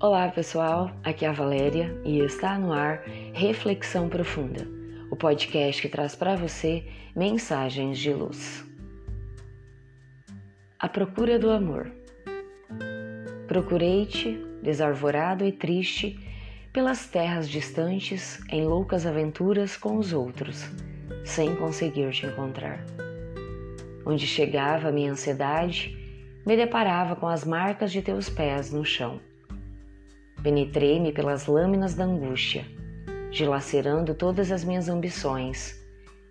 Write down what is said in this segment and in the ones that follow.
Olá pessoal, aqui é a Valéria e está no ar Reflexão Profunda, o podcast que traz para você mensagens de luz. A procura do amor. Procurei-te, desarvorado e triste, pelas terras distantes, em loucas aventuras com os outros, sem conseguir te encontrar. Onde chegava a minha ansiedade, me deparava com as marcas de teus pés no chão Penetrei-me pelas lâminas da angústia, dilacerando todas as minhas ambições,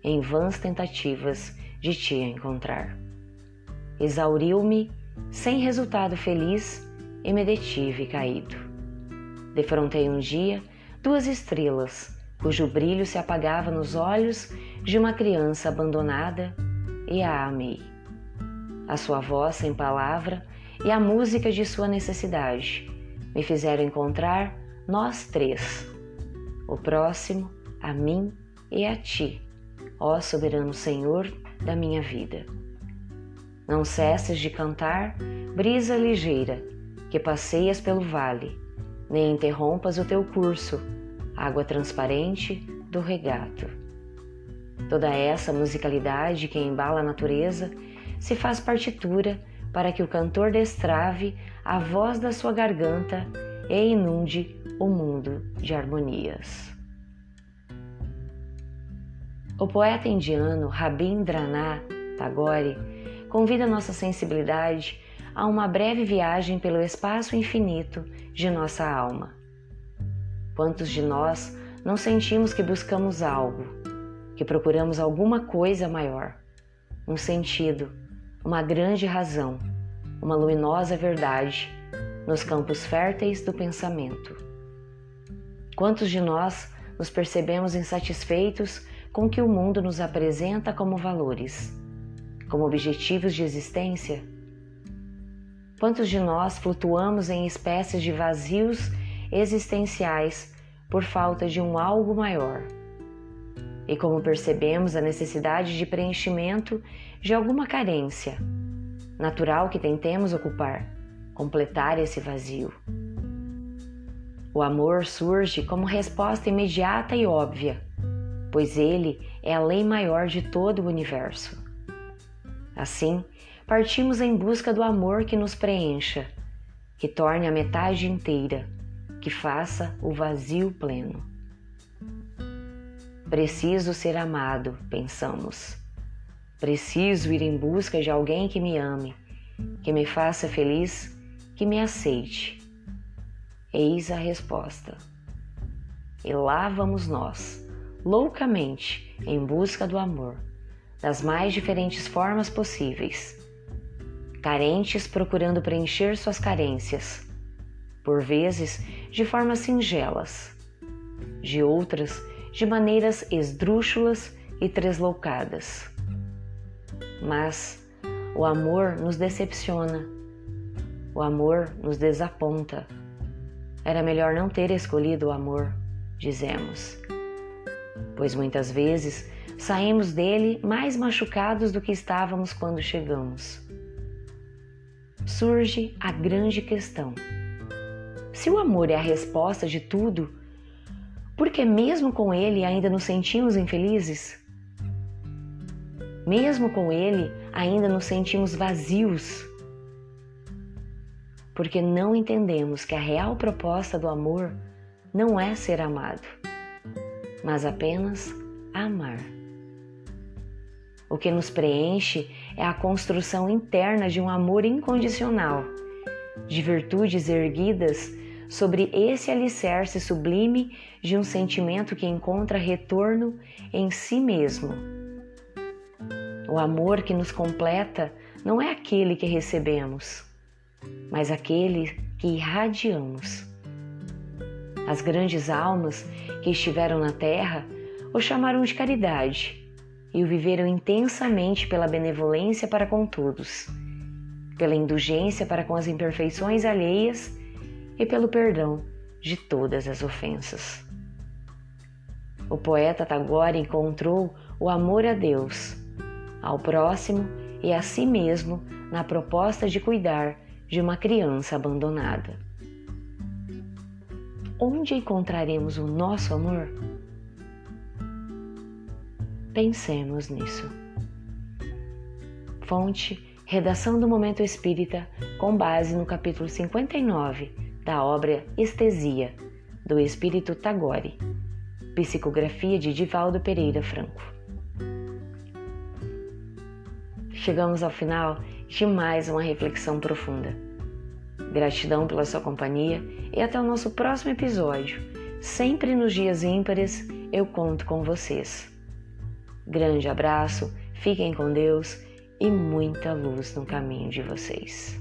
em vãs tentativas de te encontrar. Exauriu-me, sem resultado feliz, e me detive caído. Defrontei um dia duas estrelas, cujo brilho se apagava nos olhos de uma criança abandonada, e a amei. A sua voz sem palavra e a música de sua necessidade me fizeram encontrar nós três, o próximo, a mim e a ti, ó soberano Senhor da minha vida. Não cesses de cantar, brisa ligeira, que passeias pelo vale, nem interrompas o teu curso, água transparente do regato. Toda essa musicalidade que embala a natureza se faz partitura para que o cantor destrave a voz da sua garganta e inunde o mundo de harmonias. O poeta indiano Rabindranath Tagore convida nossa sensibilidade a uma breve viagem pelo espaço infinito de nossa alma. Quantos de nós não sentimos que buscamos algo, que procuramos alguma coisa maior, um sentido, uma grande razão, uma luminosa verdade nos campos férteis do pensamento. Quantos de nós nos percebemos insatisfeitos com o que o mundo nos apresenta como valores, como objetivos de existência? Quantos de nós flutuamos em espécies de vazios existenciais por falta de um algo maior? E como percebemos a necessidade de preenchimento de alguma carência, natural que tentemos ocupar, completar esse vazio. O amor surge como resposta imediata e óbvia, pois ele é a lei maior de todo o universo. Assim, partimos em busca do amor que nos preencha, que torne a metade inteira, que faça o vazio pleno. Preciso ser amado, pensamos. Preciso ir em busca de alguém que me ame, que me faça feliz, que me aceite. Eis a resposta. E lá vamos nós, loucamente, em busca do amor, das mais diferentes formas possíveis. Carentes procurando preencher suas carências, por vezes de formas singelas, de outras de maneiras esdrúxulas e tresloucadas mas o amor nos decepciona, o amor nos desaponta. Era melhor não ter escolhido o amor, dizemos, pois muitas vezes saímos dele mais machucados do que estávamos quando chegamos. Surge a grande questão: se o amor é a resposta de tudo, por que mesmo com ele ainda nos sentimos infelizes? Mesmo com Ele, ainda nos sentimos vazios, porque não entendemos que a real proposta do amor não é ser amado, mas apenas amar. O que nos preenche é a construção interna de um amor incondicional, de virtudes erguidas sobre esse alicerce sublime de um sentimento que encontra retorno em si mesmo o amor que nos completa não é aquele que recebemos, mas aquele que irradiamos. As grandes almas que estiveram na terra o chamaram de caridade e o viveram intensamente pela benevolência para com todos, pela indulgência para com as imperfeições alheias e pelo perdão de todas as ofensas. O poeta Tagore encontrou o amor a Deus ao próximo e a si mesmo na proposta de cuidar de uma criança abandonada. onde encontraremos o nosso amor? Pensemos nisso. Fonte: Redação do Momento Espírita, com base no capítulo 59 da obra Estesia, do Espírito Tagore. Psicografia de Divaldo Pereira Franco. Chegamos ao final de mais uma reflexão profunda. Gratidão pela sua companhia e até o nosso próximo episódio. Sempre nos dias ímpares eu conto com vocês. Grande abraço, fiquem com Deus e muita luz no caminho de vocês.